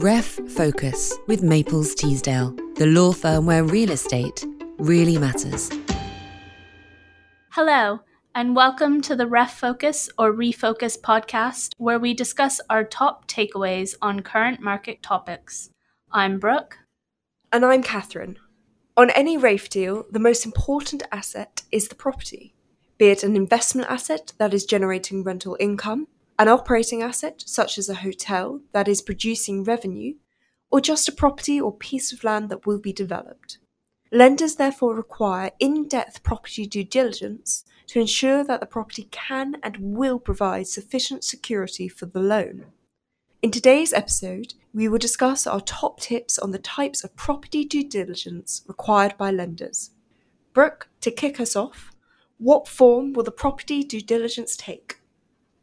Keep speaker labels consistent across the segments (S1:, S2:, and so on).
S1: Ref Focus with Maples Teasdale, the law firm where real estate really matters.
S2: Hello, and welcome to the Ref Focus or Refocus podcast, where we discuss our top takeaways on current market topics. I'm Brooke.
S3: And I'm Katherine. On any REF deal, the most important asset is the property, be it an investment asset that is generating rental income, an operating asset, such as a hotel that is producing revenue, or just a property or piece of land that will be developed. Lenders therefore require in depth property due diligence to ensure that the property can and will provide sufficient security for the loan. In today's episode, we will discuss our top tips on the types of property due diligence required by lenders. Brooke, to kick us off, what form will the property due diligence take?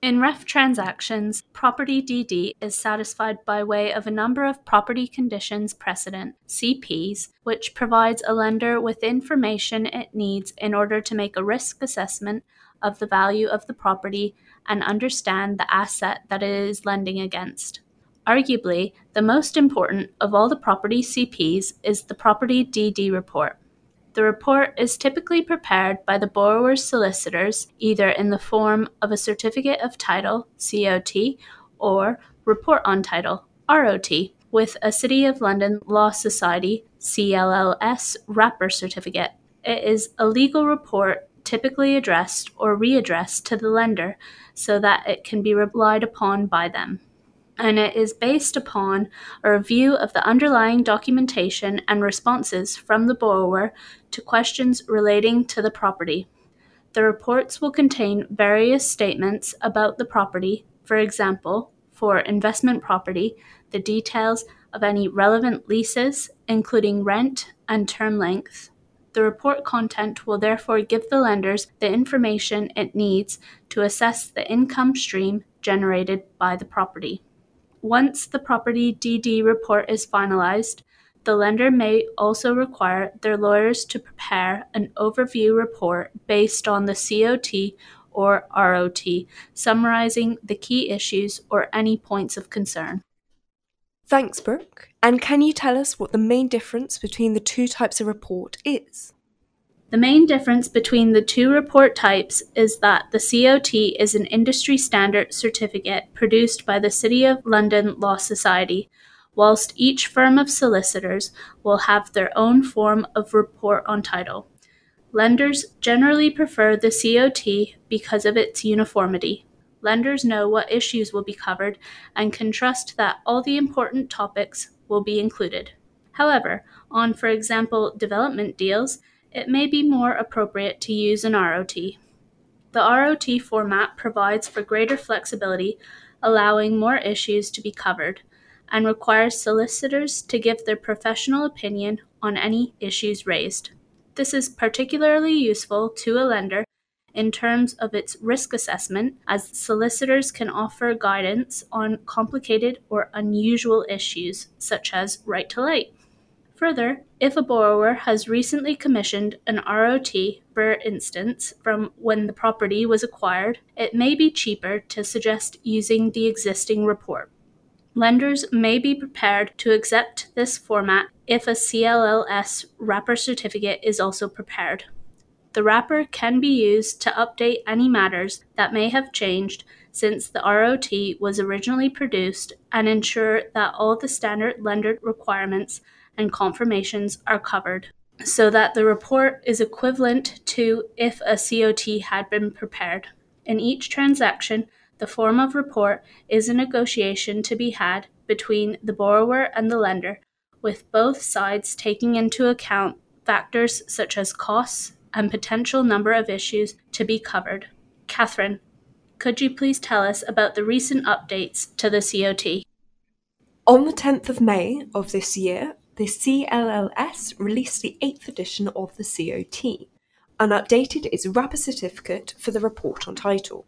S2: In REF transactions, property DD is satisfied by way of a number of property conditions precedent, CPs, which provides a lender with information it needs in order to make a risk assessment of the value of the property and understand the asset that it is lending against. Arguably, the most important of all the property CPs is the property DD report. The report is typically prepared by the borrower's solicitors either in the form of a certificate of title, COT, or report on title, ROT, with a City of London Law Society, CLLS, wrapper certificate. It is a legal report typically addressed or readdressed to the lender so that it can be relied upon by them and it is based upon a review of the underlying documentation and responses from the borrower to questions relating to the property. The reports will contain various statements about the property, for example, for investment property, the details of any relevant leases, including rent and term length. The report content will therefore give the lenders the information it needs to assess the income stream generated by the property. Once the property DD report is finalized, the lender may also require their lawyers to prepare an overview report based on the COT or ROT, summarizing the key issues or any points of concern.
S3: Thanks, Brooke. And can you tell us what the main difference between the two types of report is?
S2: The main difference between the two report types is that the COT is an industry standard certificate produced by the City of London Law Society, whilst each firm of solicitors will have their own form of report on title. Lenders generally prefer the COT because of its uniformity. Lenders know what issues will be covered and can trust that all the important topics will be included. However, on, for example, development deals, it may be more appropriate to use an ROT. The ROT format provides for greater flexibility, allowing more issues to be covered, and requires solicitors to give their professional opinion on any issues raised. This is particularly useful to a lender in terms of its risk assessment, as solicitors can offer guidance on complicated or unusual issues, such as right to light. Further, if a borrower has recently commissioned an ROT, for instance, from when the property was acquired, it may be cheaper to suggest using the existing report. Lenders may be prepared to accept this format if a CLLS wrapper certificate is also prepared. The wrapper can be used to update any matters that may have changed since the ROT was originally produced and ensure that all the standard lender requirements and confirmations are covered so that the report is equivalent to if a COT had been prepared. In each transaction, the form of report is a negotiation to be had between the borrower and the lender, with both sides taking into account factors such as costs and potential number of issues to be covered. Katherine, could you please tell us about the recent updates to the COT?
S3: On the 10th of May of this year, the CLLS released the 8th edition of the COT and updated its wrapper certificate for the report on title.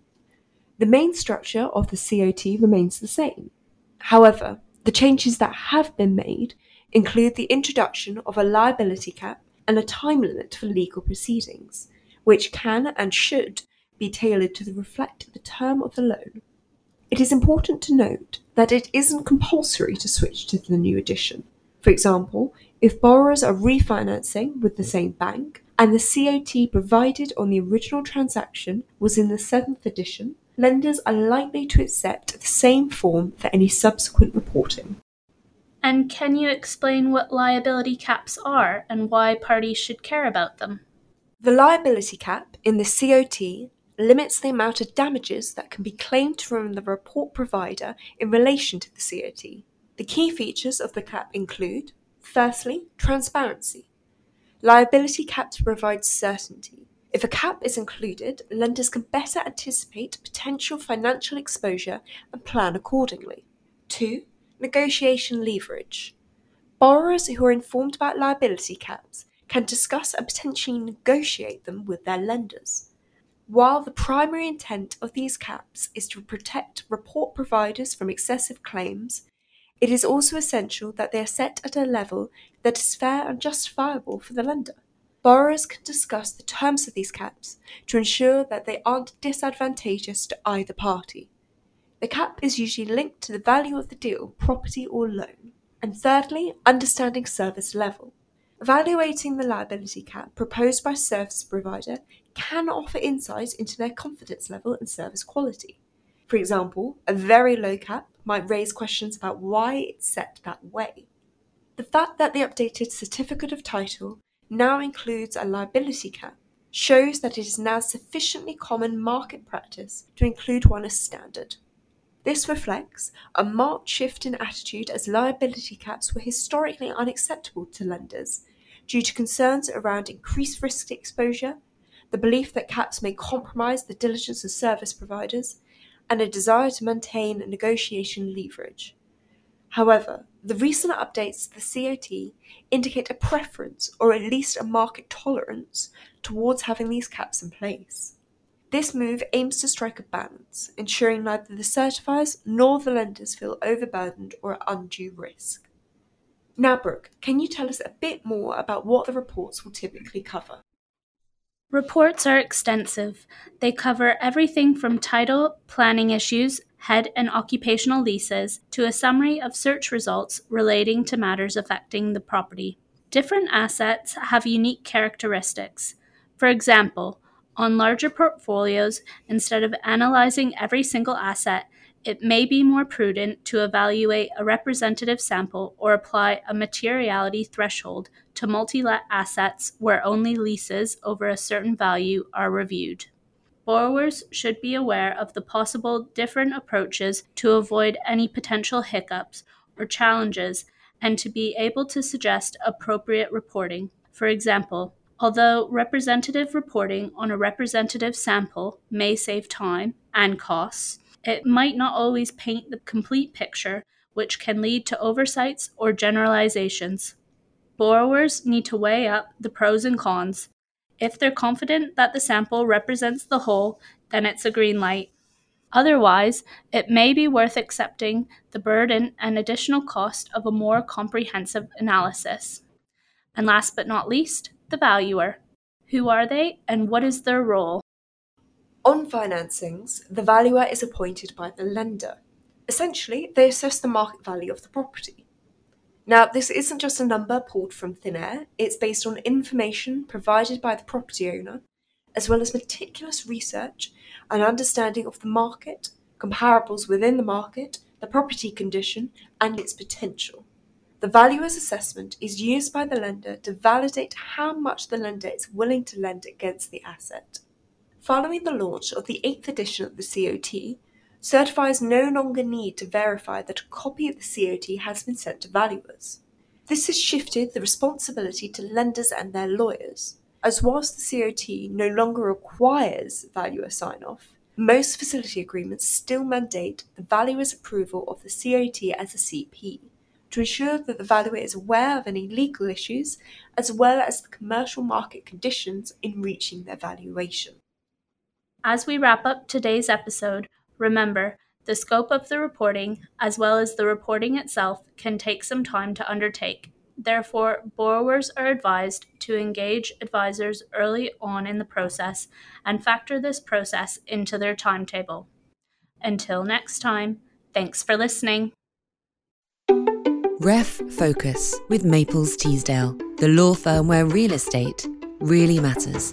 S3: The main structure of the COT remains the same. However, the changes that have been made include the introduction of a liability cap and a time limit for legal proceedings, which can and should be tailored to reflect the term of the loan. It is important to note that it isn't compulsory to switch to the new edition. For example, if borrowers are refinancing with the same bank and the COT provided on the original transaction was in the 7th edition, lenders are likely to accept the same form for any subsequent reporting.
S2: And can you explain what liability caps are and why parties should care about them?
S3: The liability cap in the COT limits the amount of damages that can be claimed from the report provider in relation to the COT. The key features of the cap include firstly, transparency. Liability caps provide certainty. If a cap is included, lenders can better anticipate potential financial exposure and plan accordingly. 2. Negotiation leverage. Borrowers who are informed about liability caps can discuss and potentially negotiate them with their lenders. While the primary intent of these caps is to protect report providers from excessive claims, it is also essential that they are set at a level that is fair and justifiable for the lender. Borrowers can discuss the terms of these caps to ensure that they aren't disadvantageous to either party. The cap is usually linked to the value of the deal, property or loan. And thirdly, understanding service level. Evaluating the liability cap proposed by service provider can offer insight into their confidence level and service quality. For example, a very low cap might raise questions about why it's set that way. The fact that the updated certificate of title now includes a liability cap shows that it is now sufficiently common market practice to include one as standard. This reflects a marked shift in attitude as liability caps were historically unacceptable to lenders due to concerns around increased risk exposure, the belief that caps may compromise the diligence of service providers, and a desire to maintain negotiation leverage. However, the recent updates to the COT indicate a preference, or at least a market tolerance, towards having these caps in place. This move aims to strike a balance, ensuring neither the certifiers nor the lenders feel overburdened or at undue risk. Now, Brooke, can you tell us a bit more about what the reports will typically cover?
S2: Reports are extensive. They cover everything from title, planning issues, head and occupational leases, to a summary of search results relating to matters affecting the property. Different assets have unique characteristics. For example, on larger portfolios, instead of analyzing every single asset, it may be more prudent to evaluate a representative sample or apply a materiality threshold to multi let assets where only leases over a certain value are reviewed. Borrowers should be aware of the possible different approaches to avoid any potential hiccups or challenges and to be able to suggest appropriate reporting. For example, Although representative reporting on a representative sample may save time and costs, it might not always paint the complete picture, which can lead to oversights or generalizations. Borrowers need to weigh up the pros and cons. If they're confident that the sample represents the whole, then it's a green light. Otherwise, it may be worth accepting the burden and additional cost of a more comprehensive analysis. And last but not least, the valuer. Who are they and what is their role?
S3: On financings, the valuer is appointed by the lender. Essentially, they assess the market value of the property. Now, this isn't just a number pulled from thin air, it's based on information provided by the property owner, as well as meticulous research and understanding of the market, comparables within the market, the property condition, and its potential. The valuer's assessment is used by the lender to validate how much the lender is willing to lend against the asset. Following the launch of the 8th edition of the COT, certifiers no longer need to verify that a copy of the COT has been sent to valuers. This has shifted the responsibility to lenders and their lawyers, as whilst the COT no longer requires valuer sign off, most facility agreements still mandate the valuer's approval of the COT as a CP to ensure that the valuer is aware of any legal issues as well as the commercial market conditions in reaching their valuation.
S2: As we wrap up today's episode, remember the scope of the reporting, as well as the reporting itself, can take some time to undertake. Therefore, borrowers are advised to engage advisors early on in the process and factor this process into their timetable. Until next time, Thanks for listening.
S1: REFocus with Maples Teasdale, the law firm where real estate really matters.